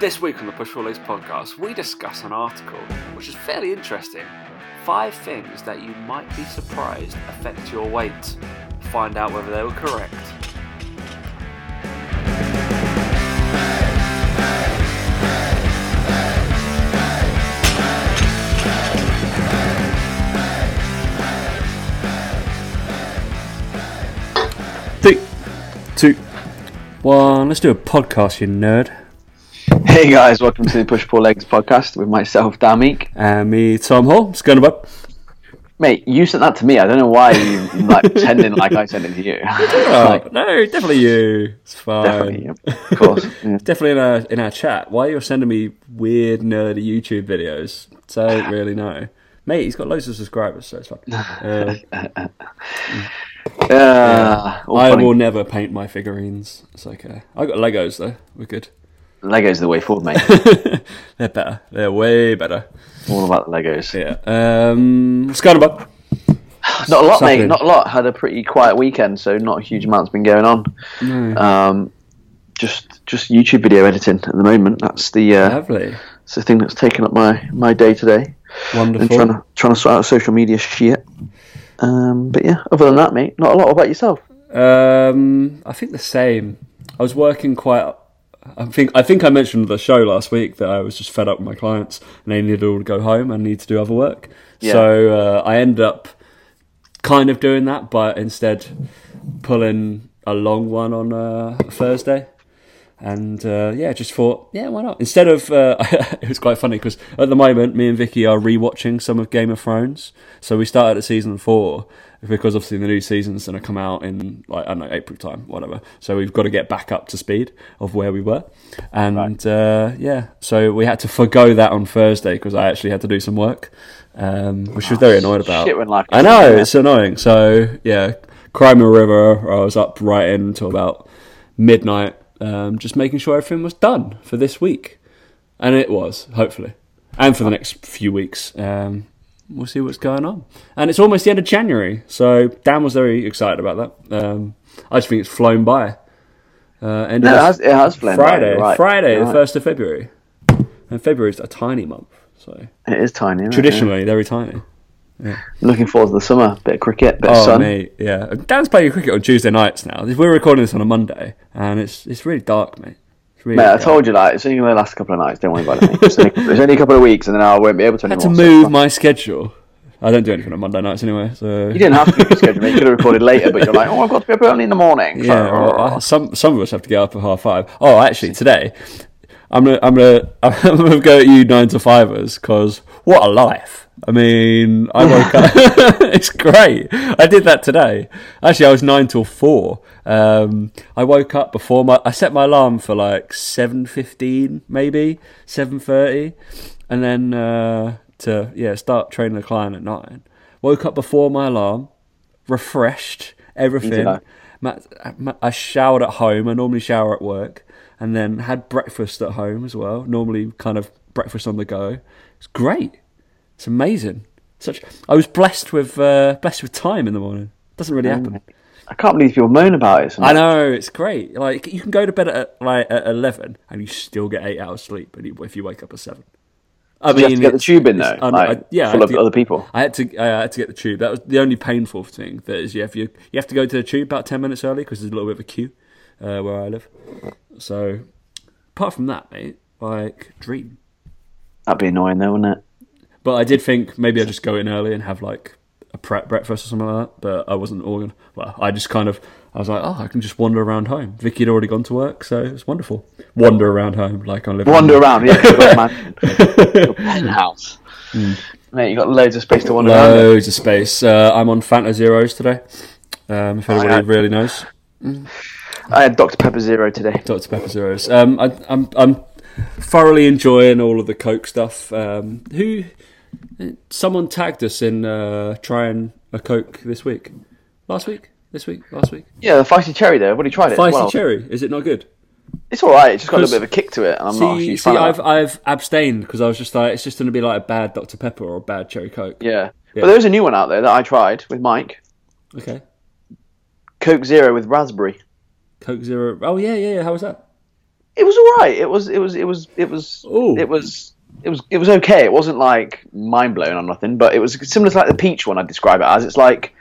This week on the Push Pull Legs podcast, we discuss an article which is fairly interesting. Five things that you might be surprised affect your weight. Find out whether they were correct. Three, two, one. Let's do a podcast, you nerd. Hey guys, welcome to the Push Pull Legs podcast with myself, Dan Meek. And me, Tom Hall. What's going on. Mate, you sent that to me. I don't know why you like pretending like I sent it to you. Oh, Like, no, definitely you. It's fine. definitely, yeah, of course. yeah. Definitely in our in our chat. Why are you're sending me weird nerdy YouTube videos? Don't really know. Mate, he's got loads of subscribers, so it's fine. Uh, Uh, all I funny. will never paint my figurines. It's okay. I got Legos though. We're good. Legos are the way forward, mate. They're better. They're way better. All about the Legos. Yeah. Um, what's going on. Not a lot, mate. Not a lot. Had a pretty quiet weekend, so not a huge amount's been going on. Um, just just YouTube video editing at the moment. That's the uh, Lovely. that's the thing that's taken up my my day today. Wonderful. And trying to trying to sort out social media shit. Um, but yeah, other than that, mate, not a lot. What about yourself? Um, I think the same. I was working quite. I think I think I mentioned the show last week that I was just fed up with my clients and they needed all to go home and need to do other work. Yeah. So uh, I ended up kind of doing that, but instead pulling a long one on uh, Thursday. And uh, yeah, just thought, yeah, why not? Instead of, uh, it was quite funny because at the moment, me and Vicky are rewatching some of Game of Thrones. So we started at season four because obviously the new season's going to come out in like I don't know April time, whatever. So we've got to get back up to speed of where we were, and uh, yeah, so we had to forego that on Thursday because I actually had to do some work, um, which I was very annoyed about. Shit when life I know it's annoying. So yeah, Crimea River. I was up right in until about midnight, um, just making sure everything was done for this week, and it was hopefully, and for the next few weeks. Um, we'll see what's going on, and it's almost the end of January, so Dan was very excited about that. Um, I just think it's flown by. Uh, end No, of it has, it has flown by, Friday, you're right. Friday, You're the first of February, and February is a tiny month, so It is tiny. traditionally very tiny. Yeah. Looking forward to the summer. Bit of cricket, bit of Oh, sun. mate, yeah. Dan's playing cricket on Tuesday nights now. We're recording this on a Monday, and it's it's really dark, mate. It's really Mate, I told you that it's only going to last a couple of nights. Don't worry about it. It's, only, it's only a couple of weeks, and then I won't be able to I had anymore. to move fine. my schedule. I don't do anything on Monday nights anyway, so You didn't have to do your schedule. mate. You could have recorded later, but you're like, oh, I've got to be up early in the morning. Yeah, So- well, oh. I, some some of us have to get up at half five. Oh, actually, today I'm gonna I'm gonna I'm gonna go at you nine to fivers because what a life. I mean, I woke up. it's great. I did that today. Actually, I was nine till four. Um, I woke up before my. I set my alarm for like seven fifteen, maybe seven thirty, and then uh, to yeah start training the client at nine. Woke up before my alarm, refreshed, everything. life. Ma- ma- I showered at home. I normally shower at work, and then had breakfast at home as well. Normally, kind of breakfast on the go. It's great. It's amazing. Such I was blessed with uh, blessed with time in the morning. Doesn't really happen. I can't believe people moan about it. so I know it's great. Like you can go to bed at like at eleven, and you still get eight hours sleep. If you wake up at seven. I mean You have to get the tube in though, un- like, I- yeah, I full of other people. I had to I had to get the tube. That was the only painful thing. That is, you have you you have to go to the tube about ten minutes early because there's a little bit of a queue uh, where I live. So, apart from that, mate, like dream. That'd be annoying though, wouldn't it? But I did think maybe I'd just go in early and have like a prep breakfast or something like that. But I wasn't organ. Well, I just kind of I was like, oh, I can just wander around home. Vicky had already gone to work, so it was wonderful. Wander around home like I'm living. Wander around, yeah. Your penthouse. Mate, you got loads of space to wander around. Loads of space. Uh, I'm on Fanta Zeros today. Um, if anybody really knows. I had Dr Pepper Zero today. Dr Pepper Zeros. Um, I, I'm I'm thoroughly enjoying all of the Coke stuff. Um, who? Someone tagged us in uh, trying a Coke this week, last week, this week, last week. Yeah, the feisty cherry there. I've already tried it. Feisty well. cherry. Is it not good? It's all right. It's just got a little bit of a kick to it, and I'm not See, huge see, I've. I've abstained because I was just like, it's just going to be like a bad Dr Pepper or a bad cherry Coke. Yeah. Yeah. But there's a new one out there that I tried with Mike. Okay. Coke Zero with raspberry. Coke Zero. Oh yeah, yeah. yeah. How was that? it was all right. It was it was it was it was Ooh. it was it was it was okay. It wasn't like mind blowing or nothing, but it was similar to like the peach one I describe it as. It's like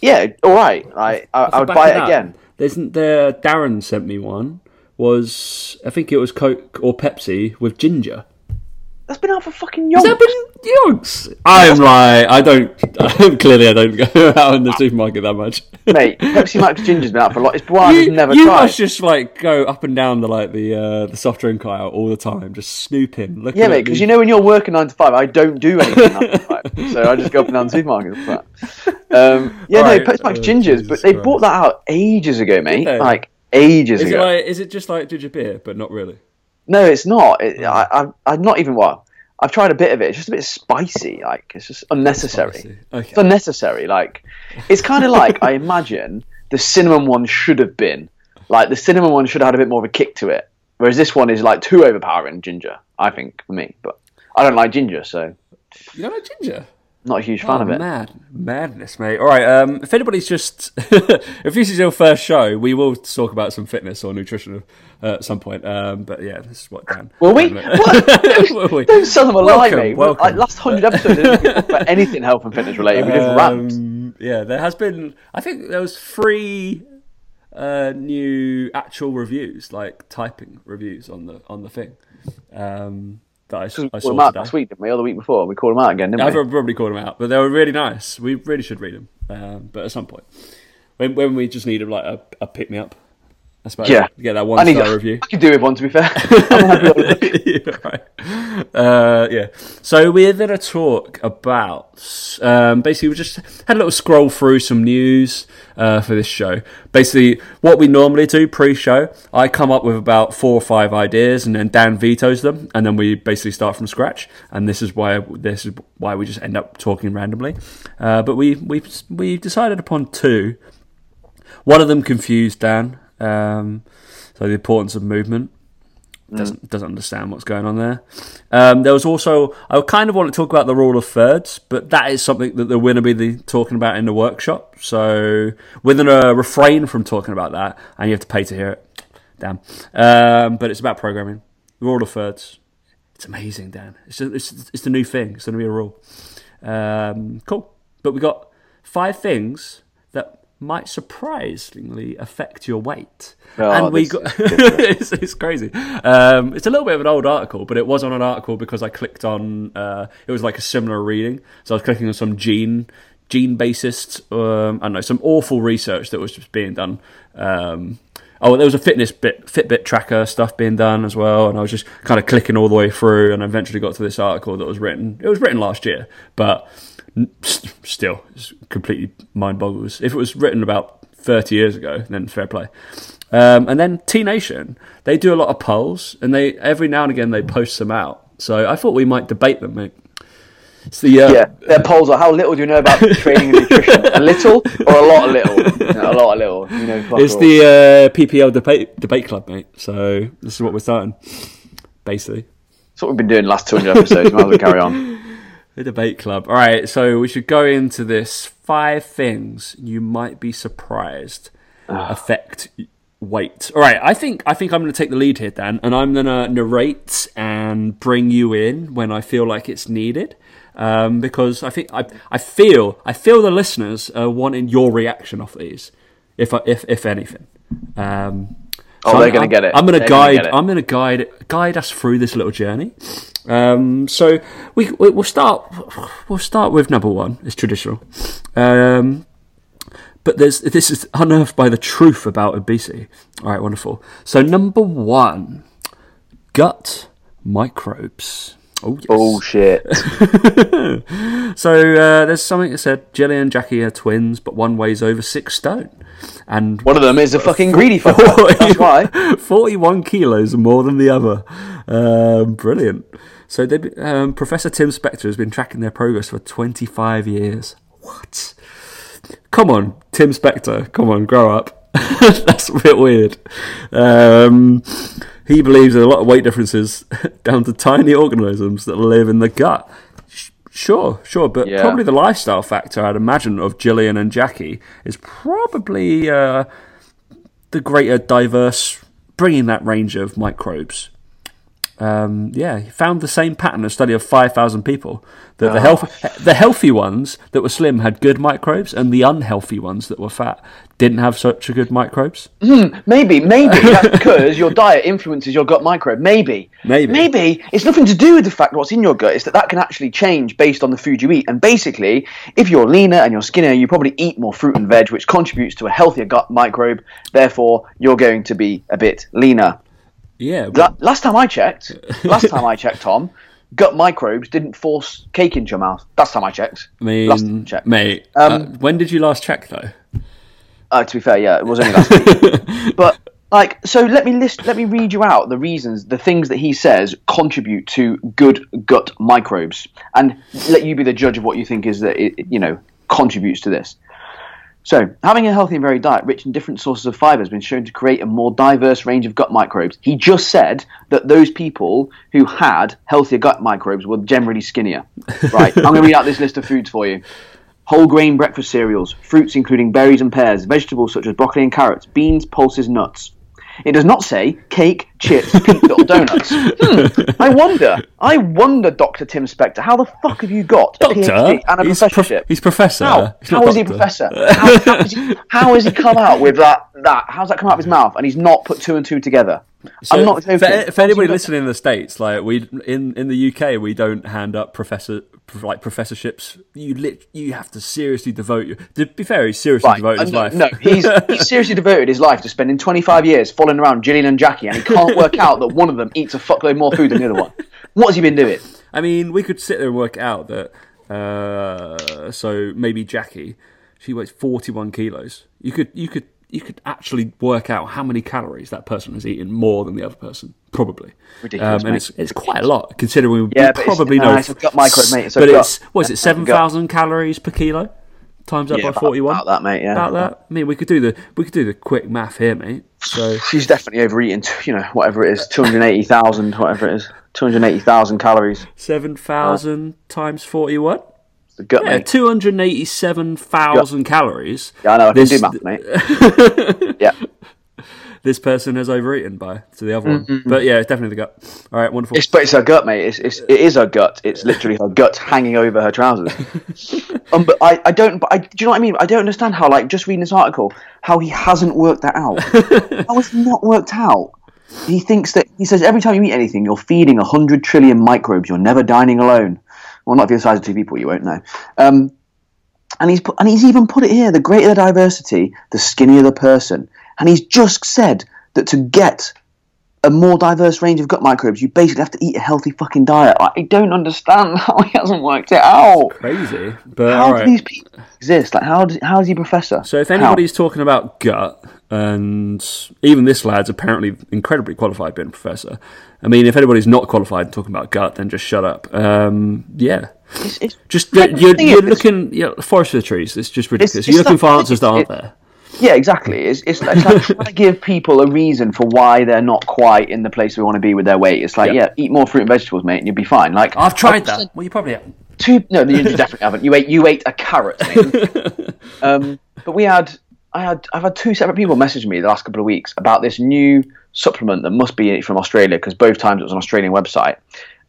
yeah, all right. I I, I would buy it it up. again. There's there. Darren sent me one. Was I think it was Coke or Pepsi with ginger. That's been out for fucking Has yonks. that been yonks? I'm like, I don't. clearly, I don't go out in the supermarket that much. Mate, Pepsi Max Ginger's been out for a lot. It's one I've you never you tried. must just like go up and down the like the uh, the soft drink aisle all the time, just snooping. Looking Yeah, at mate, because you know when you're working nine to five, I don't do anything nine to five, so I just go up and down the supermarket. For that. Um, yeah, Right. no, Pepsi Max Oh, Gingers, Jesus but they Christ. brought that out ages ago, mate. they? Like ages Is it ago. like? Is it just like ginger beer, but not really? No, it's not. It, hmm. I, I, I'm not even well. I've tried a bit of it. It's just a bit spicy. Like it's just unnecessary. Spicy. Okay. It's unnecessary. Like it's kind of like I imagine the cinnamon one should have been. Like the cinnamon one should have had a bit more of a kick to it, whereas this one is like too overpowering ginger. I think for me, but I don't like ginger, so You don't like ginger? Not a huge fan Oh, of it. Mad madness, mate. All right. Um, if anybody's just, if this is your first show, we will talk about some fitness or nutrition uh, at some point. Um, but yeah, this is what Dan. Will we? What? Will we? Don't sell them a lie, mate. welcome. Like last hundred episodes, didn't about anything health and fitness related. We just. Um, yeah, there has been. I think there was three uh, new actual reviews, like typing reviews on the on the thing. Um, that I, We I called saw them out today. last week, didn't we? Or the week before, we called them out again, didn't I've we? probably called them out, but they were really nice. We really should read them, um, but at some point, when when we just need like a, a pick me up, I suppose. Yeah. get that one. I need. star review. I could do with one, to be fair. I'm happy with it. yeah, right. Uh, yeah. So we're going to talk about um, basically we just had a little scroll through some news uh, for this show. Basically, what we normally do pre-show, I come up with about four or five ideas, and then Dan vetoes them, and then we basically start from scratch. And this is why this is why we just end up talking randomly. Uh, but we we we decided upon two. One of them confused Dan. Um, so the importance of movement doesn't doesn't understand what's going on there. Um, there was also I kind of want to talk about the rule of thirds, but that is something that they're going to be the, talking about in the workshop. So we're going to refrain from talking about that, and you have to pay to hear it. Damn. Um, but it's about programming. The rule of thirds. It's amazing, Dan. It's it's, it's the new thing. It's going to be a rule. Um, cool. But we got five things that might surprisingly affect your weight. Oh, and we got it's, it's crazy. Um, it's a little bit of an old article, but it was on an article because I clicked on. Uh, it was like a similar reading, so I was clicking on some gene gene based. Um, I don't know some awful research that was just being done. Um, oh, there was a fitness bit, Fitbit tracker stuff being done as well, and I was just kind of clicking all the way through, and I eventually got to this article that was written. It was written last year, but still, it's completely mind boggles. If it was written about 30 years ago, then fair play. Um, and then T Nation, they do a lot of polls, and they every now and again they post them out. So I thought we might debate them, mate. It's the uh, Yeah, their polls are how little do you know about training and nutrition? A little or a lot of little? No, a lot of little. You know, it's all. the uh, PPL debate debate club, mate. So this is what we're starting, basically. That's what we've been doing the last 200 episodes. Might as well carry on. The debate club. All right, so we should go into this five things you might be surprised affect weight. All right, I think I think I'm going to take the lead here, Dan, and I'm going to narrate and bring you in when I feel like it's needed. Um, because I think I, I feel I feel the listeners are wanting your reaction off these, if I, if if anything. Um, Oh, so they're I'm- gonna get it. I'm going to They're gonna guide. I'm going to guide guide us through this little journey. Um, so we we- we'll start we'll start with number one. It's traditional, um, but there's this is unearthed by the truth about obesity. All right, wonderful. So number one, gut microbes. Oh yes. Bullshit. So uh, there's something that said Gillian and Jackie are twins, but one weighs over six stone, and One of them is a fucking greedy fucker. That's why. 41 kilos more than the other. Um, brilliant. So um, Professor Tim Spector has been tracking their progress for 25 years. What? Come on, Tim Spector. Come on, grow up. That's a bit weird. Um, he believes there are a lot of weight differences down to tiny organisms that live in the gut. Sure, sure, but Yeah. probably the lifestyle factor, I'd imagine, of Gillian and Jackie is probably uh, the greater diverse bringing that range of microbes. Um, yeah, he found the same pattern. A study of five thousand people that the health, the healthy ones that were slim had good microbes, and the unhealthy ones that were fat didn't have such a good microbes. Maybe, maybe that's because your diet influences your gut microbe. Maybe, Maybe. maybe it's nothing to do with the fact what's in your gut. It's that that can actually change based on the food you eat. And basically, if you're leaner and you're skinnier, you probably eat more fruit and veg, which contributes to a healthier gut microbe. Therefore, you're going to be a bit leaner. Yeah, La- last time I checked, last time I checked, Tom, gut microbes didn't force cake into your mouth. Last time I checked. I mean, last time I checked. mate. Um, uh, when did you last check though? Uh, to be fair, yeah, it was only last week. But like, so let me list, let me read you out the reasons, the things that he says contribute to good gut microbes, and let you be the judge of what you think is that it, you know contributes to this. So, having a healthy and varied diet rich in different sources of fiber has been shown to create a more diverse range of gut microbes. He just said that those people who had healthier gut microbes were generally skinnier. Right, I'm going to read out this list of foods for you. Whole grain breakfast cereals, fruits including berries and pears, vegetables such as broccoli and carrots, beans, pulses, nuts. It does not say cake, chips, or donuts. Hmm, I wonder, I wonder, Dr. Tim Spector, how the fuck have you got a Doctor, PhD and a he's, prof- professorship? he's professor. How? He's How is he doctor. professor? How, how, is he, how has he come out with that? That how's that come out of his mouth? And he's not put two and two together. So I'm not joking. For, for anybody listening in the states, like we in in the UK, we don't hand up professor like professorships. You lit, you have to seriously devote your. To be fair, he seriously Right. devoted Uh, his no, life. no, he's, he's seriously devoted his life to spending 25 years following around Gillian and Jackie, and he can't work out that one of them eats a fuckload more food than the other one. What has he been doing? I mean, we could sit there and work out that. Uh, so maybe Jackie, she weighs forty-one kilos. You could you could you could actually work out how many calories that person has eaten more than the other person, probably. Ridiculous. Um, and it's, it's quite a lot, considering we, yeah, we probably know. Nice. I've got micro, mate. It's but got, it's, what is it, 7,000 calories per kilo? Times that yeah, by about, 41. About that, mate, yeah. About that. I mean, we could do the, we could do the quick math here, mate. So She's definitely overeating, you know, whatever it is, 280,000, whatever it is, 280,000 calories. 7,000 uh, times 41? Gut, Yeah, mate. two hundred eighty-seven thousand calories. Yeah, I know, I can This- do math, mate. yeah. this person has overeaten by to the other one. But yeah, it's definitely the gut. All right, wonderful. It's, but it's her gut, mate. It's, it's, it is her gut. It's literally her gut hanging over her trousers. um, but I, I don't. But I, do you know what I mean? I don't understand how, like, just reading this article, how he hasn't worked that out. how has not worked out? He thinks that he says every time you eat anything, you're feeding hundred trillion microbes. You're never dining alone. Well, not if you're the size of two people, you won't know. Um, and he's put, and he's even put it here: the greater the diversity, the skinnier the person. And he's just said that to get a more diverse range of gut microbes, you basically have to eat a healthy fucking diet. Like, I don't understand how he hasn't worked it out. Crazy. But How all do these people exist? Like, how does, how is he professor? So if How? anybody's talking about gut, and even this lad's apparently incredibly qualified being a professor. I mean, if anybody's not qualified talking about gut, then just shut up. Um, yeah. It's- it's- Just you're, you're, looking, yeah, forest for the trees. It's just ridiculous. it's you're looking for answers that aren't there. Yeah, exactly. It's, it's, it's like trying to give people a reason for why they're not quite in the place we want to be with their weight. It's like, Yeah. yeah, eat more fruit and vegetables, mate, and you'll be fine. Like, I've tried that. Well, you probably haven't. two no you definitely haven't you ate you ate a carrot mate. um, but we had i had i've had two separate people message me the last couple of weeks about this new supplement that must be from australia because both times it was an australian website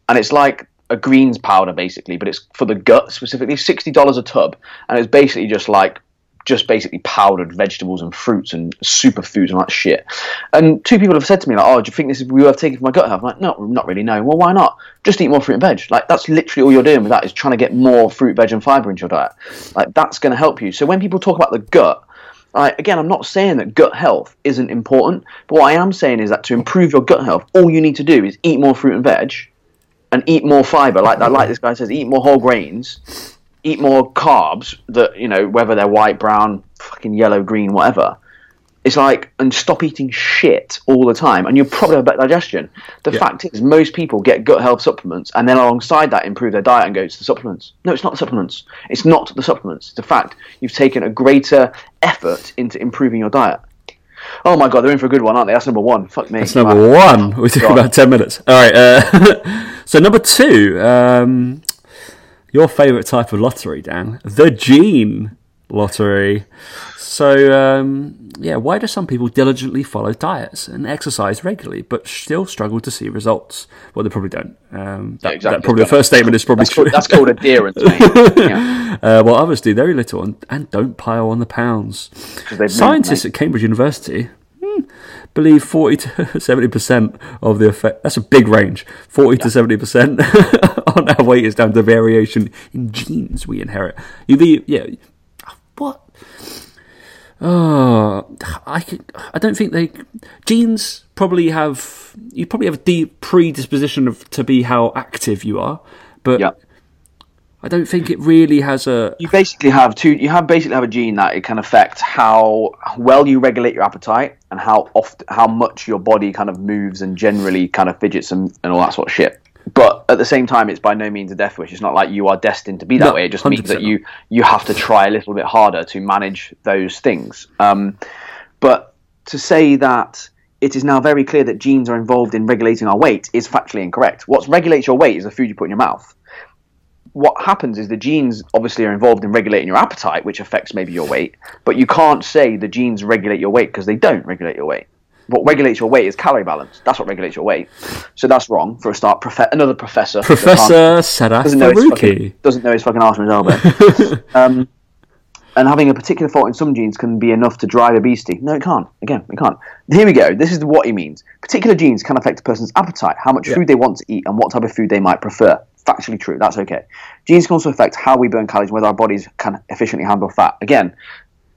and it's like a greens powder basically but it's for the gut specifically $60 a tub and it's basically just like just basically powdered vegetables and fruits and superfoods and that shit. And two people have said to me like, "Oh, do you think this is worth taking for my gut health?" I'm like, "No, not really. No. Well, why not? Just eat more fruit and veg. Like that's literally all you're doing with that is trying to get more fruit, veg, and fiber into your diet. Like that's going to help you. So when people talk about the gut, like, again, I'm not saying that gut health isn't important, but what I am saying is that to improve your gut health, all you need to do is eat more fruit and veg, and eat more fiber. Like that, like this guy says, eat more whole grains, eat more carbs. That you know, whether they're white, brown, fucking yellow, green, whatever. It's like, and stop eating shit all the time, and you'll probably have better digestion. The Yeah. fact is, most people get gut health supplements, and then alongside that, improve their diet and go to the supplements. No, it's not the supplements. It's not the supplements. It's the fact you've taken a greater effort into improving your diet. Oh my god, they're in for a good one, aren't they? That's number one. Fuck me. That's number one. We took God. about ten minutes. All right. Uh, so number two, um, your favourite type of lottery, Dan, the gene lottery. So, um, yeah, why do some people diligently follow diets and exercise regularly, but still struggle to see results? Well, they probably don't. Um, that, exactly. that probably the first statement is probably That's true. called, that's called adherence. Yeah. uh, while others do very little and, and don't pile on the pounds. moved, Scientists at Cambridge University Hmm. believe 40 to 70% of the effect. That's a big range. 40 to 70% on our weight is down to variation in genes we inherit. You the yeah. What? Oh, I can, I don't think they genes probably have you probably have a deep predisposition of to be how active you are, but Yeah. I don't think it really has a you basically have two you have basically have a gene that it can affect how well you regulate your appetite and how oft how much your body kind of moves and generally kind of fidgets and, and all that sort of shit. But at the same time it's by no means a death wish. It's not like you are destined to be that No, way. It just means 100% that you you have to try a little bit harder to manage those things. Um, but to say that it is now very clear that genes are involved in regulating our weight is factually incorrect. What regulates your weight is the food you put in your mouth what happens is the genes obviously are involved in regulating your appetite, which affects maybe your weight, but you can't say the genes regulate your weight because they don't regulate your weight. What regulates your weight is calorie balance. That's what regulates your weight. So that's wrong for a start. Profe- another professor, Professor Sadaf doesn't know his fucking, doesn't know his fucking arse from his elbow. um, and having a particular fault in some genes can be enough to drive obesity. No, it can't. Again, it can't. Here we go. This is what he means. Particular genes can affect a person's appetite, how much food they want to eat, and what type of food they might prefer. Factually true. That's okay. Genes can also affect how we burn calories, and whether our bodies can efficiently handle fat. Again,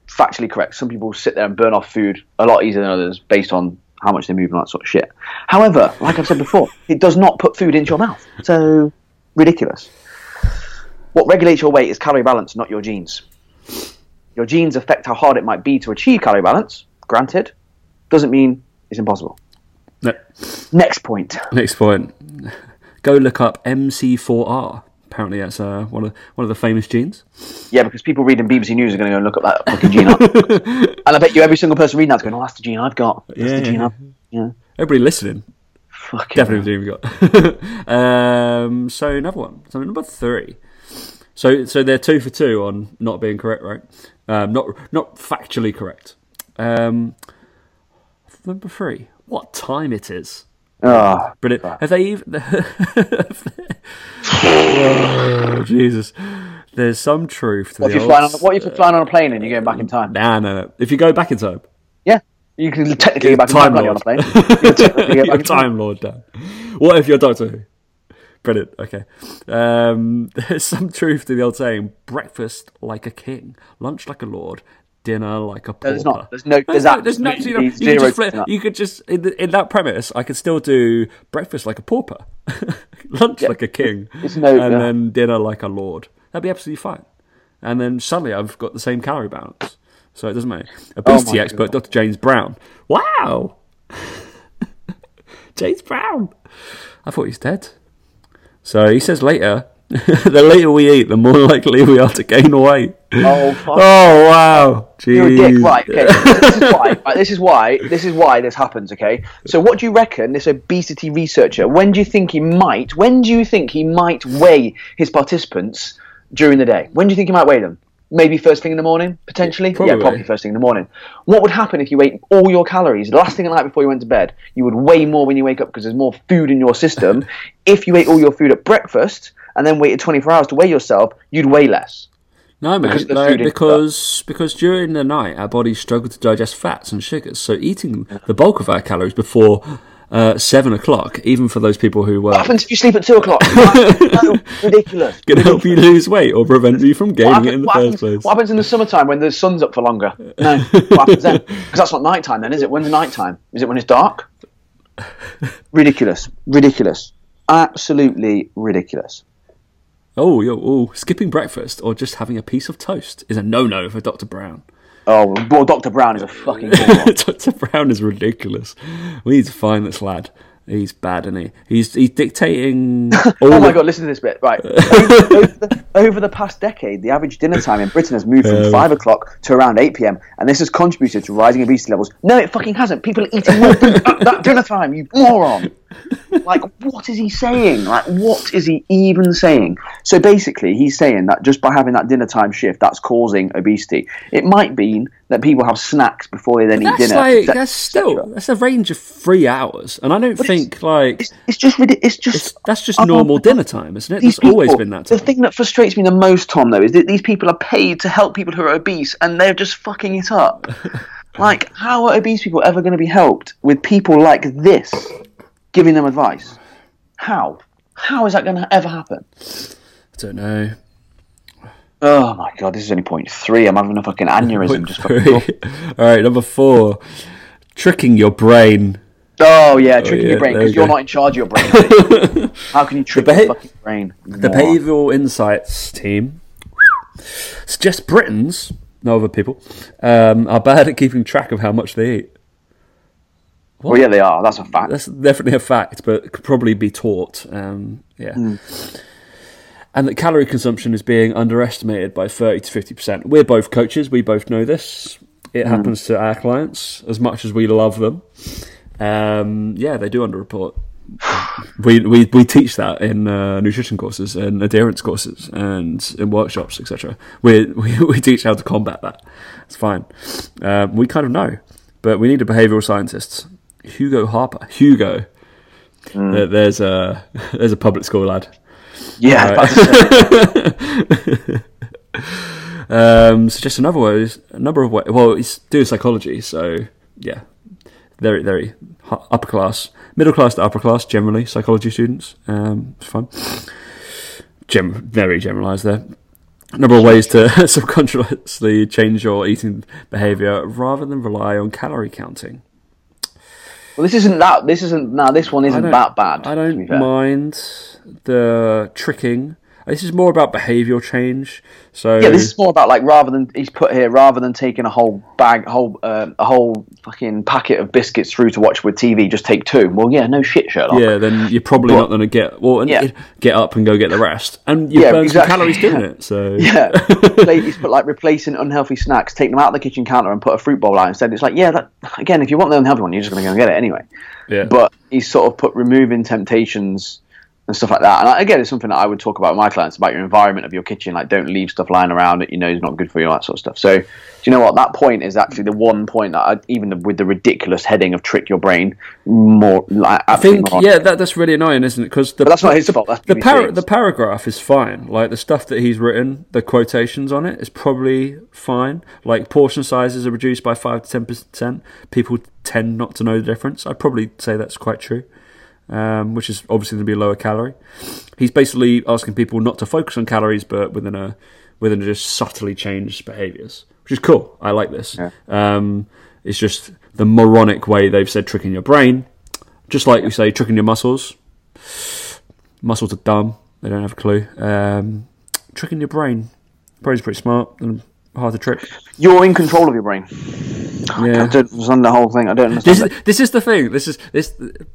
factually correct. Some people sit there and burn off food a lot easier than others based on how much they move and that sort of shit. However, like I've said before, it does not put food into your mouth. So ridiculous. What regulates your weight is calorie balance, not your genes. Your genes affect how hard it might be to achieve calorie balance. Granted, doesn't mean it's impossible. No. Next point. Next point. Go look up MC4R. Apparently, that's uh, one of one of the famous genes. Yeah, because people reading BBC News are going to go and look up that fucking gene up. and I bet you every single person reading that's going, oh, that's the gene I've got. That's Yeah, the gene yeah. I've Yeah. Everybody listening, Fucking definitely the gene we got. um, so another one. So number three. So so they're two for two on not being correct, right? Um, not not factually correct. Um, number three. What time it is? Oh, Brilliant. Have they even? oh, Jesus. There's some truth to what the if you're flying on, what if you're flying on a plane and you're going back in time? Nah, no, no. If you go back in time, Yeah. You can technically go back in time Time can't you, on a plane. You can technically go back you're in time. Time Lord, Dan. What if you're Doctor Who? Brilliant. Okay. Um, there's some truth to the old saying: breakfast like a king, lunch like a lord, dinner like a pauper. There's not. There's no. There's, no, there's absolutely no, you, know, you could just, flip, in that. you could just in, the, in that premise, I could still do breakfast like a pauper, lunch like a king, it's no- and yeah. then dinner like a lord. That'd be absolutely fine. And then suddenly I've got the same calorie balance, so it doesn't matter. Obesity Oh expert Dr. James Brown. Wow, James Brown. I thought he's dead. So he says later, the later we eat, the more likely we are to gain weight. Oh, fuck. Oh wow, You're a dick, right? Okay, this is why. Right, this is why. This is why this happens. Okay, so what do you reckon? This obesity researcher. When do you think he might? When do you think he might weigh his participants during the day? When do you think he might weigh them? Maybe first thing in the morning, potentially. Probably. Yeah, probably first thing in the morning. What would happen if you ate all your calories last thing at night before you went to bed? You would weigh more when you wake up because there's more food in your system. if you ate all your food at breakfast and then waited 24 hours to weigh yourself, you'd weigh less. No, Because mate. like, because because during the night our bodies struggle to digest fats and sugars. So eating the bulk of our calories before uh, seven o'clock, even for those people who work. What happens if you sleep at two o'clock? no, ridiculous. going to help you lose weight or prevent you from gaining What, it in the first happens, place. what happens in the summertime when the sun's up for longer? No, what happens then? Because that's not night time then, is it? When's night time? Is it when it's dark? Ridiculous. Ridiculous. Absolutely ridiculous. Oh, yo, oh, skipping breakfast or just having a piece of toast is a no-no for Dr. Brown. Oh, well, Dr. Brown is a fucking. Dr. Brown is ridiculous. We need to find this lad. He's bad, isn't he? He's he's dictating. Oh my god, listen to this bit. Right. Over, over the, over the past decade, the average dinner time in Britain has moved from Um, 5 o'clock to around 8 pm, and this has contributed to rising obesity levels. No, it fucking hasn't. People are eating more food at that dinner time, you moron. Like, what is he saying? Like, what is he even saying? So basically, he's saying that just by having that dinner time shift, that's causing obesity. It might mean that people have snacks before they then eat That's dinner. like cetera, that's still that's a range of three hours, and I don't think like It's, it's just it's just it's, that's just I- normal dinner time, isn't it? It's always been that Time. The thing that frustrates me the most, Tom, though, is that these people are paid to help people who are obese, and they're just fucking it up. like, how are obese people ever going to be helped with people like this giving them advice? How? How is that going to ever happen? I don't know. Oh my god, this is only point three. I'm having a fucking aneurysm. Point Just. All right, number four, tricking your brain. Oh yeah, tricking yeah, your brain because you you're not in charge of your brain. How can you trick The your fucking brain? The. Behavioural Insights team suggests Britons, no other people, um, are bad at keeping track of how much they eat. Well, yeah, they are. That's a fact. That's definitely a fact, but could probably be taught. Um, yeah. And that calorie consumption is being underestimated by 30 to 50%. We're both coaches, we both know this. It happens to our clients as much as we love them. Um, yeah, they do underreport. we, we we teach that in uh, nutrition courses and adherence courses and in workshops, etc. We, we we teach how to combat that. It's fine. Um, we kind of know, but we need a behavioural scientist. Hugo Harper. Hugo. There- there's a there's a public school lad. Yeah, Right. Um, so just another ways, a number of ways. Well, he's doing psychology, so yeah, very very upper class, middle class to upper class generally. Psychology students, um, it's fun. Gem- very generalised there. A number of ways to subconsciously change your eating behaviour rather than rely on calorie counting. Well, this isn't that. This isn't. now. this one isn't that bad. I don't mind the tricking. This is more about behavioural change. So Yeah, this is more about like rather than he's put here rather than taking a whole bag, whole uh, a whole fucking packet of biscuits through to watch with TV. Just take two. Well, yeah, no shit, Sherlock. yeah, then you're probably But- not going to get well, and Yeah. get up and go get the rest, and you Yeah, burn exactly. some calories doing it. So Yeah, he's put like replacing unhealthy snacks, take them out of the kitchen counter and put a fruit bowl out instead. It's like, yeah, that, again, if you want the unhealthy one, you're just going to go and get it anyway. yeah, But he's sort of put removing temptations and stuff like that. And again, it's something that I would talk about with my clients about your environment of your kitchen. Like, don't leave stuff lying around that you know is not good for you, all that sort of stuff. So, do you know what? That point is actually the one point that, I, even with the ridiculous heading of trick your brain, more like I think yeah, that, that's really annoying, isn't it? Because that's not his fault. That's the par- the paragraph is fine. Like the stuff that he's written, the quotations on it is probably fine. Like portion sizes are reduced by five to ten percent. People tend not to know the difference. I'd probably say that's quite true. Um, which is obviously going to be lower calorie. He's basically asking people not to focus on calories, but within a within a just subtly changed behaviours, which is cool. I like this. Yeah. Um, it's just the moronic way they've said tricking your brain, just like we say tricking your muscles. Muscles are dumb; they don't have a clue. Um, tricking your brain, brain's pretty smart and hard to trick. You're in control of your brain. I Yeah. don't understand the whole thing. I don't understand. This is, this is the thing. This is this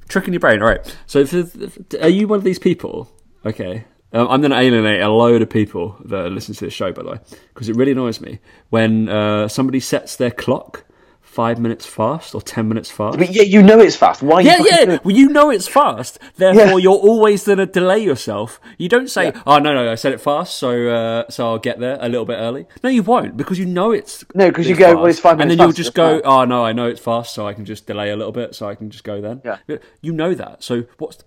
tricking your brain. All right. So, if, if, are you one of these people? Okay. Um, I'm going to alienate a load of people that listen to this show, by the way, because it really annoys me when uh, somebody sets their clock five minutes fast or ten minutes fast. But yeah, you know it's fast. Why? Yeah, yeah. doing? Well, you know it's fast. Therefore, Yeah. you're always going to delay yourself. You don't say, "Oh no, no, I said it fast, so uh, so I'll get there a little bit early." No, you won't because you know it's No, 'cause you go, "Well, it's five minutes, and then you'll just go, "Oh no, I know it's fast, so I can just delay a little bit, so I can just go then." Yeah. you know that. So what's the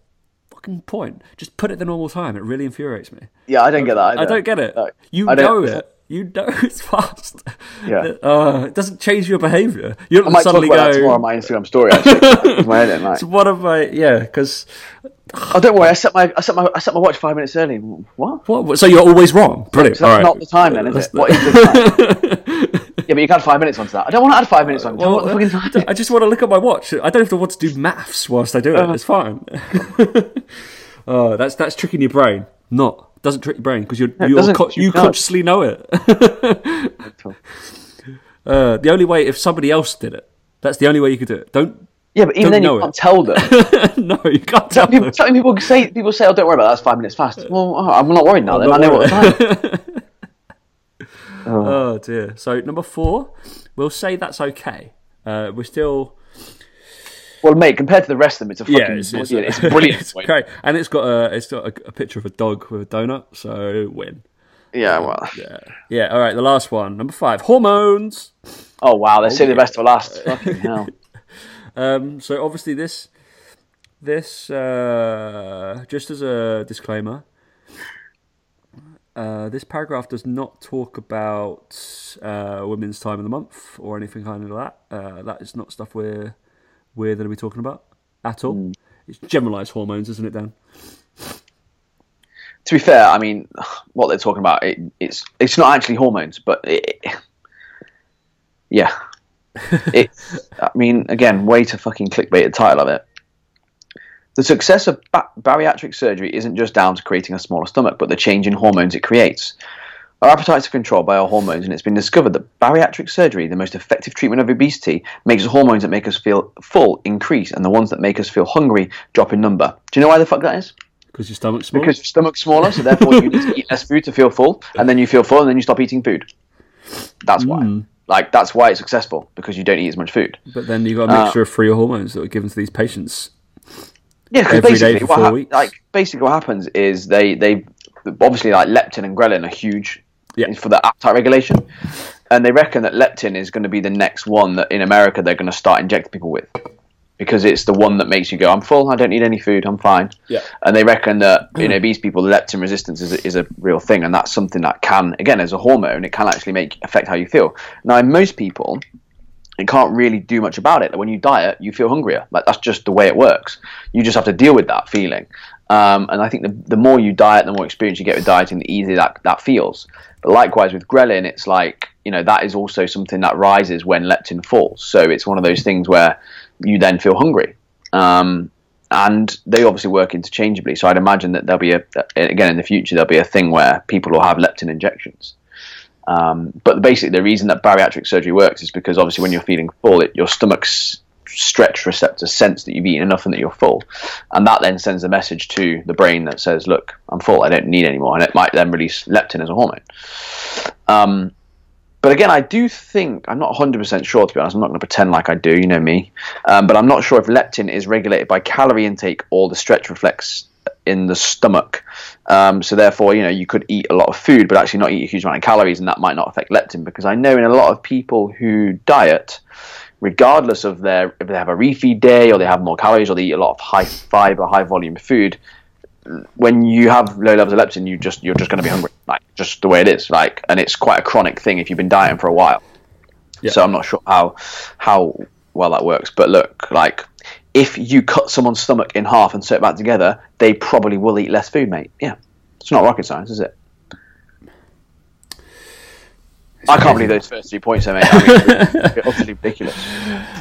fucking point? Just put it the normal time. It really infuriates me. Yeah, I don't get that. Either. I don't get it. No, you know it. You know it's fast. Yeah. Uh, it doesn't change your behaviour. You I don't might talk suddenly about that tomorrow on my Instagram story. Actually, It's my edit, like, It's one of my yeah, because oh, don't worry. I set my I set my I set my watch five minutes early. What? What? So you're always wrong. Brilliant. So that's All right. not the time then, is That's it? the- What is the time? yeah, but you can add five minutes onto that. I don't want to add five minutes on. Tell me Well, what the fucking time I just want to look at my watch. I don't have to want to do maths whilst I do it. Uh-huh. It's fine. oh, that's that's tricking your brain. Not doesn't trick your brain because you're, you're co- You you consciously know it. uh, the only way if somebody else did it, that's the only way you could do it. Don't. Yeah, but even then you it. can't tell them. no, you can't tell people, them. people say people say, "Oh, don't worry about that. That's five minutes fast." Well, oh, I'm not worried now. Then I know what worried. the time. Oh dear. So number four, we'll say that's okay. Uh, we're still Well, mate, compared to the rest of them, it's a fucking yeah, it's, it's, brilliant. It's, a brilliant. it's great, and it's got a it's got a, a picture of a dog with a donut, so win. Yeah, well. Yeah, yeah. All right, the last one, number five, hormones. Oh wow, let's say yeah. the best for last. Fucking hell. Um, so obviously this this uh, just as a disclaimer, uh, this paragraph does not talk about uh, women's time of the month or anything kind of that. Uh, that is not stuff we're we're going to be talking about at all. Hmm. It's generalized hormones, isn't it, Dan? to be fair, I mean, what they're talking about, it, it's it's not actually hormones, but it, yeah, it's. I mean, again, way to fucking clickbait the title of it. The success of ba- bariatric surgery isn't just down to creating a smaller stomach, but the change in hormones it creates. Our appetites are controlled by our hormones, and it's been discovered that bariatric surgery, the most effective treatment of obesity, makes the hormones that make us feel full increase, and the ones that make us feel hungry drop in number. Do you know why the fuck that is? Because your stomach's small. Because your stomach's smaller, so therefore you need to eat less food to feel full, and then you feel full, and then you stop eating food. That's why. Like that's why it's successful because you don't eat as much food. but then you've got a Uh, mixture of free hormones that were given to these patients. Yeah, because basically, what four like basically what happens is they they obviously like leptin and ghrelin are huge Yeah. for the appetite regulation, and they reckon that leptin is going to be the next one that in America they're going to start injecting people with because it's the one that makes you go, I'm full, I don't need any food, I'm fine. Yeah. And they reckon that in obese people, leptin resistance is a, is a real thing, and that's something that can, again, as a hormone, it can actually make affect how you feel. Now, in most people, it can't really do much about it. When you diet, you feel hungrier. Like that's just the way it works. You just have to deal with that feeling. Um, and I think the, the more you diet, the more experience you get with dieting, the easier that that feels. But likewise with ghrelin, it's like you know that is also something that rises when leptin falls. So it's one of those things where you then feel hungry. Um, and they obviously work interchangeably. So I'd imagine that there'll be a again in the future there'll be a thing where people will have leptin injections. Um, but basically, the reason that bariatric surgery works is because obviously, when you're feeling full, it, your stomach's stretch receptors sense that you've eaten enough and that you're full, and that then sends a message to the brain that says, "Look, I'm full. I don't need any more," and it might then release leptin as a hormone. Um, but again, I do think I'm not 100% sure. To be honest, I'm not going to pretend like I do. You know me, um, but I'm not sure if leptin is regulated by calorie intake or the stretch reflex in the stomach. Um, so therefore, you know, you could eat a lot of food, but actually not eat a huge amount of calories, and that might not affect leptin. Because I know in a lot of people who diet, regardless of their if they have a refeed day or they have more calories or they eat a lot of high fiber, high volume food, when you have low levels of leptin, you just you're just going to be hungry, like just the way it is. Like, and it's quite a chronic thing if you've been dieting for a while. Yeah. So I'm not sure how how well that works, but look, like if you cut someone's stomach in half and sew it back together, they probably will eat less food, mate. Yeah, it's not rocket science, is it? I can't believe those first three points, there, mate. I mean, utterly ridiculous.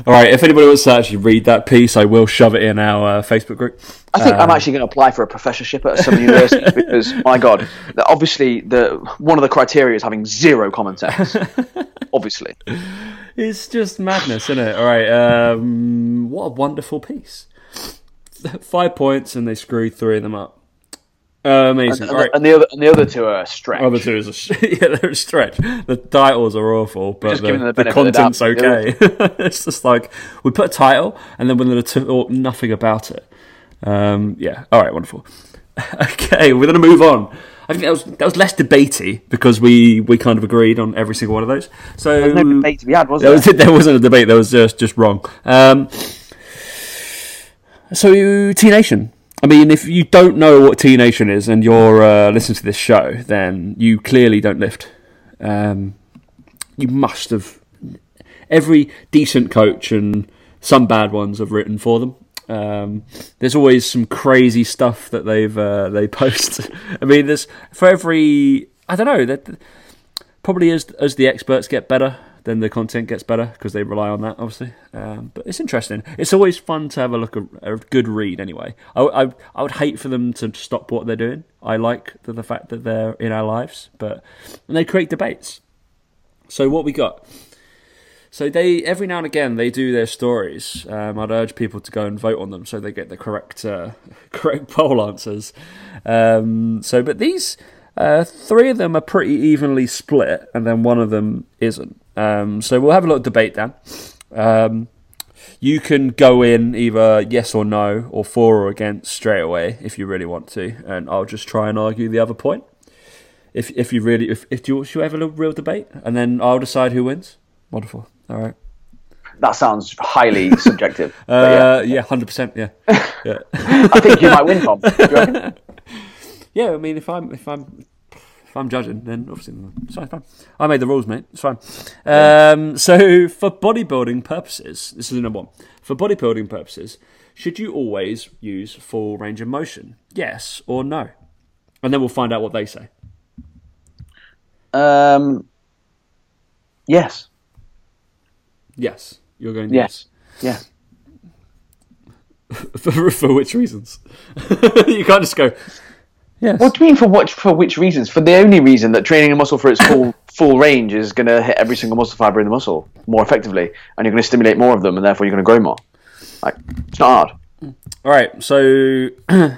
All right, if anybody wants to actually read that piece, I will shove it in our uh, Facebook group. I think I'm Um, actually going to apply for a professorship at some university because, my God, the- obviously the one of the criteria is having zero common sense. obviously, It's just madness, isn't it? All right, um, what a wonderful piece. Five points, and they screwed three of them up. Uh, amazing. and, All right. and the other and the other two are a stretch. Other two is a yeah, they're a stretch. The titles are awful, but the, the the the content's okay. it's just like we put a title and then we're going to talk nothing about it. Um, yeah. All right. Wonderful. okay, we're going to move on. I think that was that was less debatey because we, we kind of agreed on every single one of those. So There's no debate to be had, was there there? was there wasn't a debate. There was just just wrong. Um, so T Nation. I mean, if you don't know what T Nation is and you're uh, listening to this show, then you clearly don't lift. Um, you must have. Every decent coach and some bad ones have written for them. Um, there's always some crazy stuff that they've uh, they post. I mean, there's for every I don't know that probably as as the experts get better, then the content gets better because they rely on that, obviously. Um, but it's interesting. It's always fun to have a look at a good read. Anyway, I, I I would hate for them to stop what they're doing. I like the, the fact that they're in our lives, but and they create debates. So what we got? So they every now and again they do their stories. Um, I'd urge people to go and vote on them so they get the correct uh, correct poll answers. Um, so, but these uh, three of them are pretty evenly split, and then one of them isn't. Um, so we'll have a little debate, Dan. Um, you can go in either yes or no or for or against straight away if you really want to, and I'll just try and argue the other point. If if you really if if you should have a real debate, and then I'll decide who wins. Wonderful. All right. That sounds highly subjective. Uh, yeah, hundred percent. Yeah. yeah. I think you might win, Tom. Do you reckon? Yeah, I mean, if I'm if I'm if I'm judging, then obviously it's fine. Fine. I made the rules, mate. It's fine. Um, so for bodybuilding purposes, this is the number one. For bodybuilding purposes, should you always use full range of motion? Yes or no? And then we'll find out what they say. Um, yes. Yes, you're going Yes. Yeah. yes. for, for which reasons? you can't just go. Yes. What do you mean for what? For which reasons? For the only reason that training a muscle for its full full range is going to hit every single muscle fiber in the muscle more effectively, and you're going to stimulate more of them, and therefore you're going to grow more. Like it's not hard. All right, so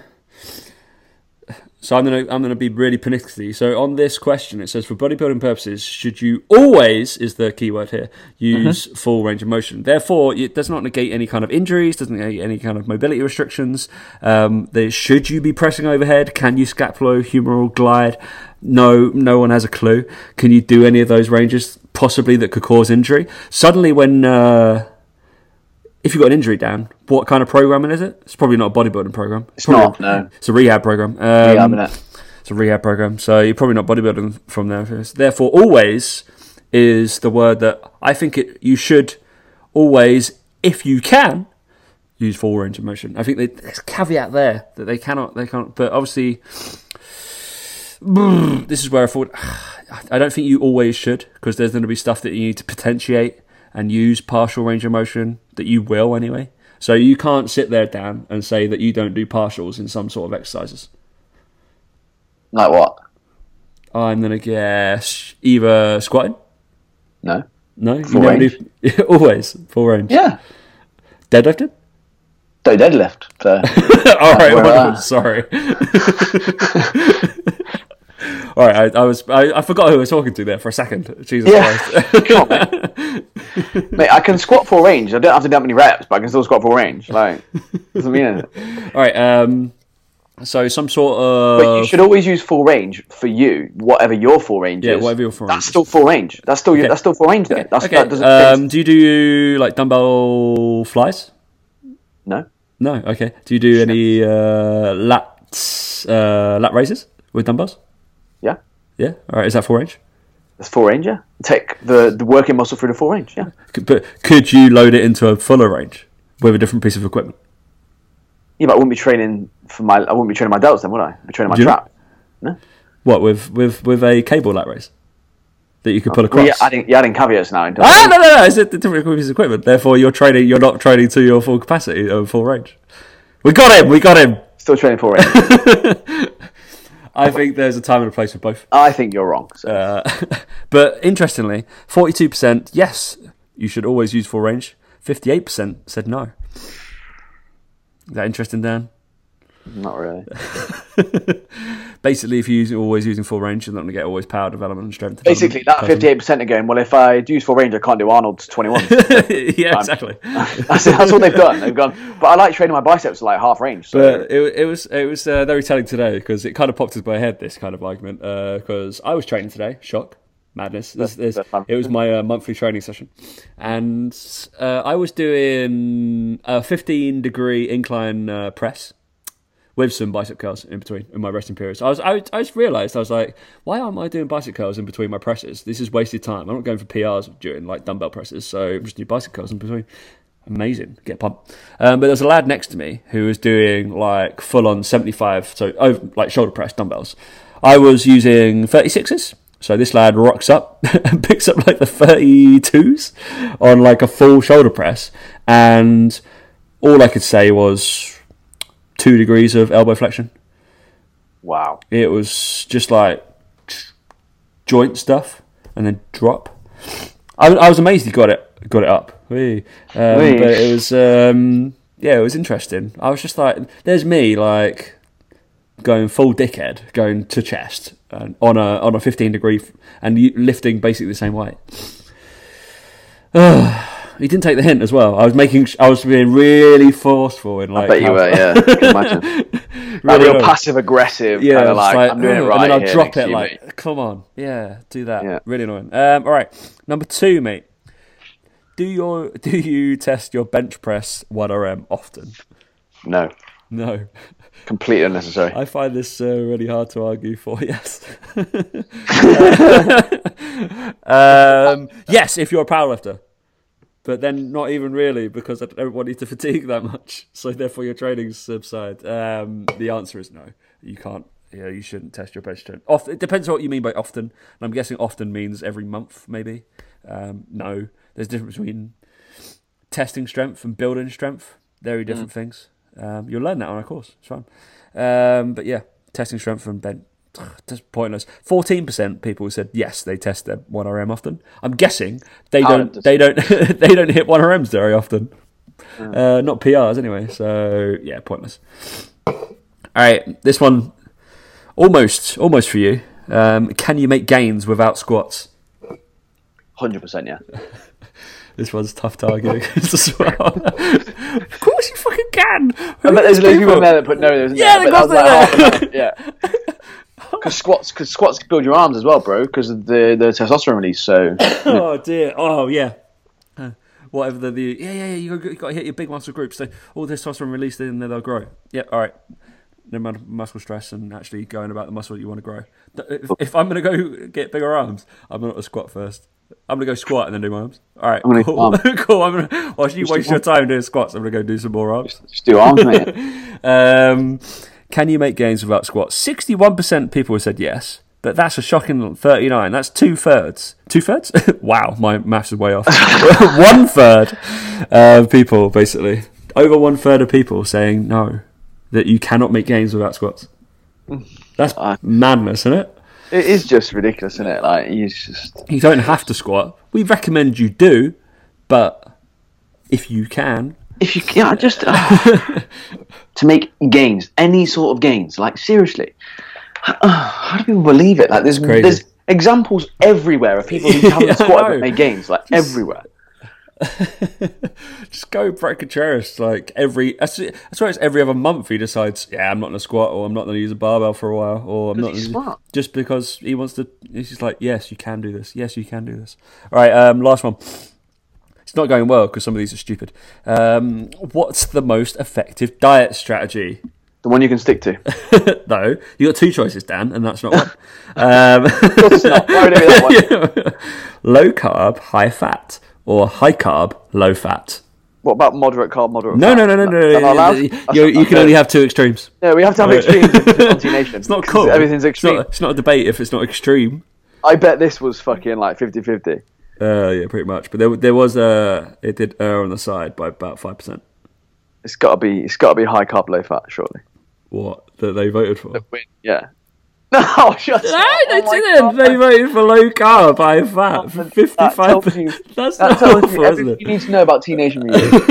so I'm gonna I'm gonna be really pernickety. So on this question, it says for bodybuilding purposes, should you always is the key word here use full range of motion? Therefore, it does not negate any kind of injuries, doesn't negate any kind of mobility restrictions. Um, there, should you be pressing overhead? Can you scapulohumeral glide? No, no one has a clue. Can you do any of those ranges possibly that could cause injury? Suddenly, when uh, if you've got an injury down, what kind of programming is it? It's probably not a bodybuilding program. It's not, no. It's a rehab program. Um, Yeah, I mean, uh, It's a rehab program. So you're probably not bodybuilding from there. Therefore, always is the word that I think it, you should always, if you can, use full range of motion. I think they, there's a caveat there that they cannot, they can't. But obviously, this is where I thought I don't think you always should because there's going to be stuff that you need to potentiate and use partial range of motion that you will anyway. So you can't sit there, Dan, and say that you don't do partials in some sort of exercises. like what? I'm to guess either squatting. No. No, Full range. do always full range. Yeah. Deadlifting. Don't deadlift. So. All right, well, sorry. All right, I, I was I, I forgot who I was talking to there for a second. Jesus Yeah. Christ. On, mate. mate. I can squat full range. I don't have to do that many reps, but I can still squat full range. Like doesn't mean anything. All right, um, so some sort of But you should always use full range for you, whatever your full range Yeah, is. whatever your full range. That's still full range. That's still Okay. that's still full range. Mate. That's, okay. That doesn't Um, do you do like dumbbell flies? no. No. Okay. Do you do any uh, lat uh, lat raises with dumbbells? Yeah. Yeah. All right. Is that full range? That's full range. Yeah. Take the the working muscle through the full range. Yeah. Could- But could you load it into a fuller range with a different piece of equipment? Yeah, but I wouldn't be training for my. I wouldn't be training my delts then, would I? I'd be training my trap. What with with with a cable lat raise that you could pull across? Well, yeah, adding, you're adding caveats now. Into Ah, no, no, no! It's a different piece of equipment. Therefore, you're training. You're not training to your full capacity or full range. We got him. We got him. Still training full range. I think there's a time and a place for both. I think you're wrong. So. Uh, but interestingly, 42% yes, you should always use full range. 58% said no. Is that interesting, Dan? Not really. Basically, if you're always using full range, you're not going to get always power development and strength. Basically, that fifty-eight percent again. Well, if I do use full range, I can't do Arnold's twenty-one. yeah, exactly. that's, that's what they've done. They've gone. But I like training my biceps like half range. So But it, it was it was uh, very telling today because it kind of popped into my head this kind of argument because I was training today. Shock, madness. This, this, that's it was my uh, monthly training session, and uh, I was doing a 15 degree incline uh, press with some bicep curls in between in my resting periods. I was I, I just realised I was like, why aren't I doing bicep curls in between my presses? This is wasted time. I'm not going for PRs during like dumbbell presses, so just do bicep curls in between. Amazing, get pumped. Um, but there's a lad next to me who was doing like full on 75, so over, like shoulder press dumbbells. I was using 36s. So this lad rocks up and picks up like the 32s on like a full shoulder press, and all I could say was two degrees of elbow flexion. wow. It was just like joint stuff and then drop. I, I was amazed he got it got it up. Um, but it was um, yeah, it was interesting. I was just like, there's me like going full dickhead, going to chest and on a on a 15 degree f- and lifting basically the same weight. He didn't take the hint as well. I was making. I was being really forceful in like. I bet you were, yeah. I can imagine. Really real passive aggressive, Yeah, kind of it's like, I'm doing it right and then I'll drop it like, mate. come on, yeah, do that. Yeah. Really annoying. Um, all right, number two, mate. Do your do you test your bench press one RM often? No, No, completely unnecessary. I find this uh, really hard to argue for. Yes, um, yes, if you're a powerlifter, but then not even really because I don't want you to fatigue that much. So therefore, your training subside. Um, the answer is no. You can't. You know, you shouldn't test your bench strength. Oft, it depends on what you mean by often. And I'm guessing often means every month, maybe. Um, no, there's a difference between testing strength and building strength. Very different things. Um, you'll learn that on our course. It's fun. Um, but yeah, testing strength and bench. Just pointless. Fourteen percent people said yes, they test their one RM often. I'm guessing they don't. They don't. they don't hit one RMs very often. Uh, not PRs anyway. So yeah, pointless. All right, this one almost almost for you. Um, can you make gains without squats? Hundred percent, yeah. This one's tough against as well. of course you fucking can. I bet there's people in there that put no, there's Yeah, there, they got there. like time, yeah. Because squats, because squats build your arms as well, bro. Because of the the testosterone release. So oh dear. Oh yeah. Uh, whatever the, the yeah yeah yeah you got, you got to hit your big muscle groups. So all testosterone released in there, they'll grow. Yeah. All right. No matter muscle stress and actually going about the muscle that you want to grow. If, if I'm going to go get bigger arms, I'm going to squat first. I'm gonna go squat and then do my arms. All right, I'm gonna cool. arm. cool. I'm gonna whilst you Just waste your time doing squats. I'm gonna go do some more arms. just do arms, mate. Um, can you make gains without squats? Sixty-one percent people have said yes, but that's a shocking thirty-nine. That's two thirds. Two thirds? wow, my maths is way off. one third of people, basically, over one third of people saying no, that you cannot make gains without squats. That's I- madness, isn't it? It is just ridiculous, isn't it? Like you just You don't have to squat. We recommend you do, but if you can, if you yeah, just uh, to make gains, any sort of gains. Like seriously, how, how do people believe it? Like there's there's examples everywhere of people who haven't Yeah, squatted but made gains, like everywhere. just go Contreras. Like every, I swear I it's every other month he decides, yeah, I'm not gonna squat, or I'm not gonna use a barbell for a while, or I'm not he's gonna- smart. just because he wants to. He's just like, yes, you can do this. Yes, you can do this. All right, um, last one. It's not going well because some of these are stupid. Um, what's the most effective diet strategy? The one you can stick to. no, you got two choices, Dan, and that's not one. um, It's not. Why would it be that one? low carb, high fat, or high carb, low fat. What about moderate carb, moderate? No, fat? no, no, no, no. That not allowed? You, you, can only have two extremes. Yeah, we have to have extremes on T Nation. It's not cool. Everything's It's extreme. not, it's not a debate if it's not extreme. I bet this was fucking like 50-50. Uh, yeah, pretty much. But there, there was a. It did err on the side by about five percent. It's got to be. It's got to be high carb, low fat, surely. What that they voted for? Yeah. No, shut No, up. they Oh didn't. God. They voted for low carb, high fat, for that fifty-five. tells you- That's That not tells awful, you isn't everything it? you need to know about teenage music.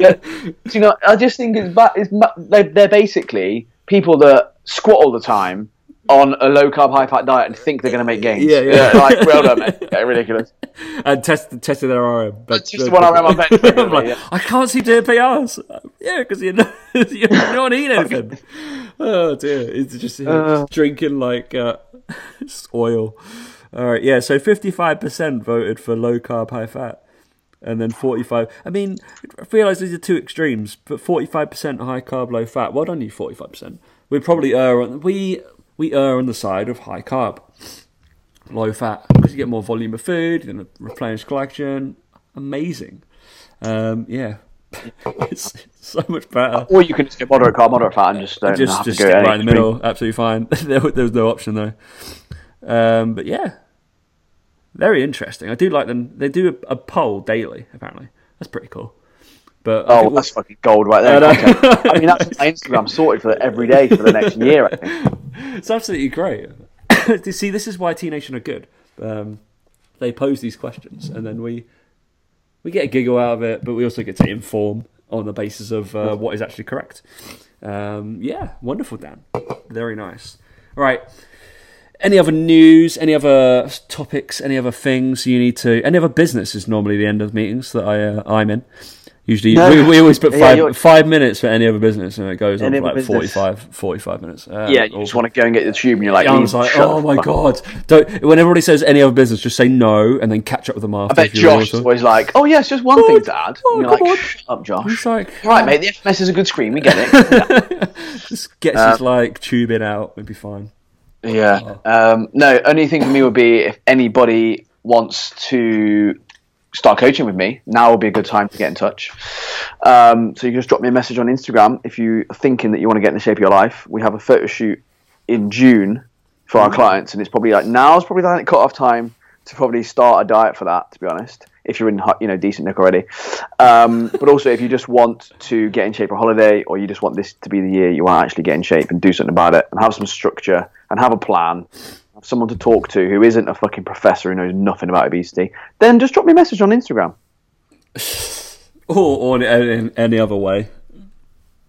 yeah. Do you know? I just think it's, ba- it's ma- they're, they're basically people that squat all the time on a low carb, high fat diet and think they're going to make gains. Yeah, yeah. like well done, mate. Yeah, ridiculous. And test, tested their RM. But That's just the one I ran on bench. I'm like, yeah. I can't see doing PRs. Yeah, because you're not, you're not eating anything. oh dear, it's just Uh. drinking like uh, oil. All right, yeah. So fifty-five percent voted for low carb, high fat, and then forty-five. I mean, I realise these are two extremes, but forty-five percent high carb, low fat. Well done, you forty-five percent. We probably err on we we err on the side of high carb low fat because you get more volume of food, to replenish glycogen. Amazing. Um, yeah, it's, it's so much better. Or you can just get moderate carb, moderate fat, and just don't Just have just to go right in the middle, absolutely fine. there, there was no option though. Um, but yeah, very interesting. I do like them. They do a, a poll daily. Apparently, that's pretty cool. But Oh, that's fucking gold right there. I. I mean, that's my Instagram sorted for every day for the next year. I think. It's absolutely great. You See, this is why T Nation are good. Um, they pose these questions, and then we we get a giggle out of it, but we also get to inform on the basis of uh, what is actually correct. Um, yeah, wonderful, Dan. Very nice. All right. any other news, any other topics, any other things you need to, any other business is normally the end of meetings that I uh, I'm in. Usually, No. we, we always put five you're- five minutes for any other business, and it goes on for like business. 45, 45 minutes. Uh, Yeah, you or- just want to go and get the tube, and you're like, I was like, oh my god! Don't when everybody says any other business, just say no and then catch up with them after. I bet if you really Josh is want always like, "Oh yeah, it's just one Oh, thing to add." oh, and you're like, on. "Shut up. Josh." It's like All right, mate. The FMS is a good screen. We get it. Just gets Uh, his like tubing out, it'd be fine. Yeah. Um, no, only thing for me would be if anybody wants to start coaching with me, now would be a good time to get in touch. Um, so you can just drop me a message on Instagram if you're thinking that you want to get in the shape of your life. We have a photo shoot in June for our clients, and it's probably like now's probably the cut off time to probably start a diet for that. To be honest, if you're in you know decent nick already, um, but also if you just want to get in shape for a holiday, or you just want this to be the year you want to actually get in shape and do something about it, and have some structure and have a plan, someone to talk to who isn't a fucking professor who knows nothing about obesity, then just drop me a message on Instagram. Or, or in, in any other way,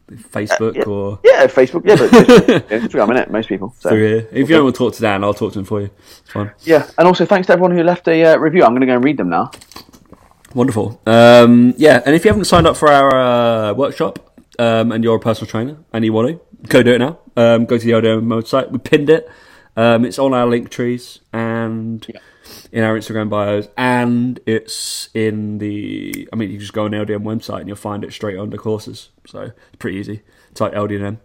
Facebook yeah. or Yeah, Facebook. Yeah, but Instagram, innit? Most people. So. through here. If you don't want to talk to Dan, I'll talk to him for you. It's fine. Yeah, and also thanks to everyone who left a uh, review. I'm going to go and read them now. Wonderful. Um, yeah, and if you haven't signed up for our uh, workshop um, and you're a personal trainer and you want to, go do it now. Um, go to the LDM website. We pinned it. Um, it's on our link trees and in our Instagram bios, and it's in the. I mean, you just go on the LDM website and you'll find it straight under courses. So it's pretty easy. Type LDM,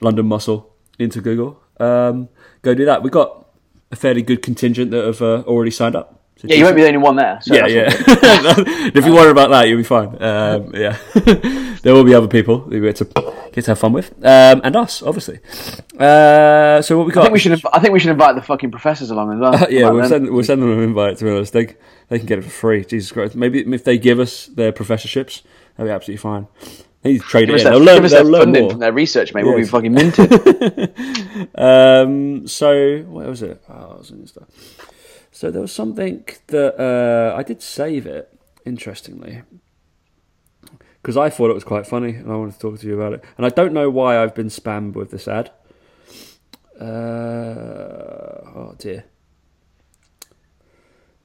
London Muscle into Google. Um, go do that. We've got a fairly good contingent that have uh, already signed up. So Yeah, you won't be the only one there. So yeah, yeah. if you worry about that, you'll be fine. Um, yeah, there will be other people who get to get to have fun with, um, and us, obviously. Uh, so what we got? I think we should. I think we should invite the fucking professors along as well. yeah, we'll send we'll send them an invite. To be honest, they they can get it for free. Jesus Christ! Maybe if they give us their professorships, that'll be absolutely fine. They need to trade give it in. Their, they'll learn. give us their They'll learn funding more. from their research, mate. We'll be fucking minted. Um, so what was it? Oh, I was in stuff. So there was something that uh, I did save it. Interestingly, because I thought it was quite funny, and I wanted to talk to you about it. And I don't know why I've been spammed with this ad. Uh, oh dear.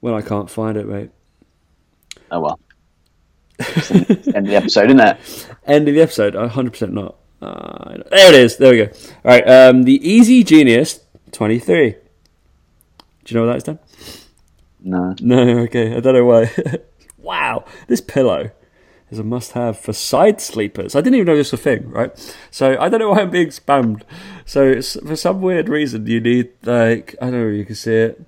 Well, I can't find it, mate. oh well. End of the episode, isn't it? End of the episode. 100% not. Uh, there it is. There we go. All right. Um, the Easy Genius 23. Do you know what that is, Dan? No. No, okay. I don't know why. wow, this pillow is a must-have for side sleepers. I didn't even know this was a thing, right? So I don't know why I'm being spammed. So it's, for some weird reason, you need like I don't know. if You can see it.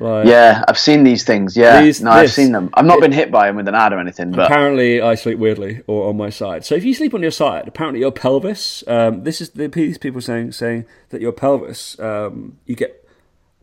Like, Yeah, I've seen these things. Yeah, These- no, I've this- seen them. I've not it- been hit by them with an ad or anything, but Apparently, I sleep weirdly or on my side. So if you sleep on your side, apparently your pelvis. Um, this is the these people saying saying that your pelvis, um, you get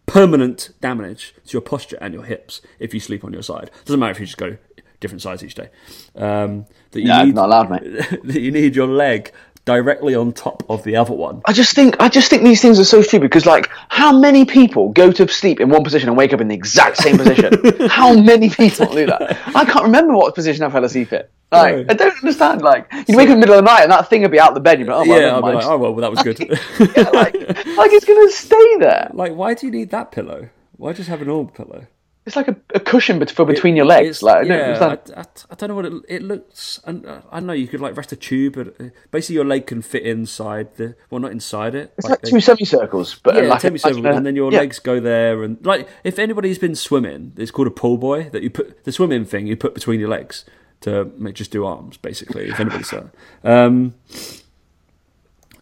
permanent damage to your posture and your hips if you sleep on your side. Doesn't matter if you just go different size each day. Um, that you no, need not allowed, mate. that you need your leg directly on top of the other one. I just think I just think these things are so stupid because like how many people go to sleep in one position and wake up in the exact same position? how many people do that? I can't remember what position I fell asleep in. Like No. I don't understand. Like you'd wake up in the middle of the night and that thing would be out the bed. You'd be like, oh, well, yeah, I'll be like, oh well, that was good. yeah, like, like it's gonna stay there. like, why do you need that pillow? Why just have an old pillow? It's like a, a cushion for between your legs. Like I don't yeah. I, I, I don't know what it, it looks. And uh, I don't know you could like rest a tube, but uh, basically your leg can fit inside the well, not inside it. It's like they- two semicircles, but yeah, like and then your yeah. legs go there, and like if anybody's been swimming, it's called a pull buoy that you put the swimming thing you put between your legs to make just do arms, basically. If anybody's it. um,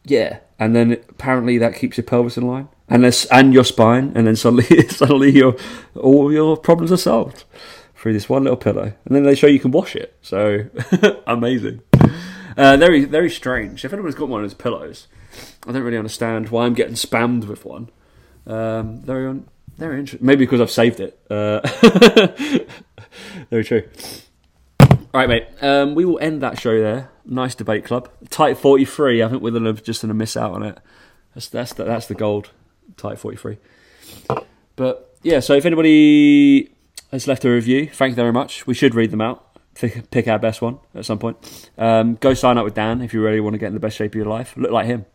yeah, and then apparently that keeps your pelvis in line, and this, and your spine, and then suddenly suddenly your all your problems are solved through this one little pillow, and then they show you can wash it. So amazing, uh, very very strange. If anyone's got one of those pillows, I don't really understand why I'm getting spammed with one. Um, very un- very interesting. Maybe because I've saved it. Uh, very true. All right, mate. Um, we will end that show there. Nice debate club. Tight forty three. I think we're gonna just gonna miss out on it. That's that's the, that's the gold. Tight forty three. But yeah, so if anybody has left a review, thank you very much. We should read them out. Pick, our best one at some point. Um, go sign up with Dan if you really want to get in the best shape of your life. Look like him.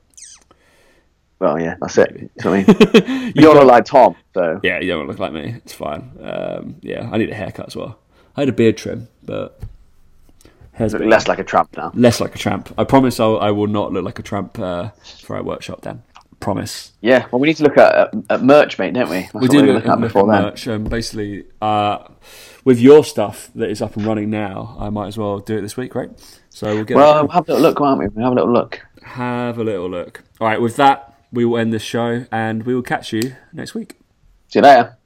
Well, yeah, that's it. You know I mean? you don't look like Tom, so Yeah, you don't look like me. It's fine. Um, yeah, I need a haircut as well. I had a beard trim, but hair's less like a tramp now. less like a tramp. I promise I'll, I will not look like a tramp uh, for our workshop. Dan, promise. Yeah, well, we need to look at, at, at merch, mate, don't we? That's we do look, looking at look before at then. merch. Um, basically, uh, with your stuff that is up and running now, I might as well do it this week, right? So we'll get Well, we'll have a little look, won't we? We'll have a little look. have a little look. All right, with that, we will end this show, and we will catch you next week. See you later.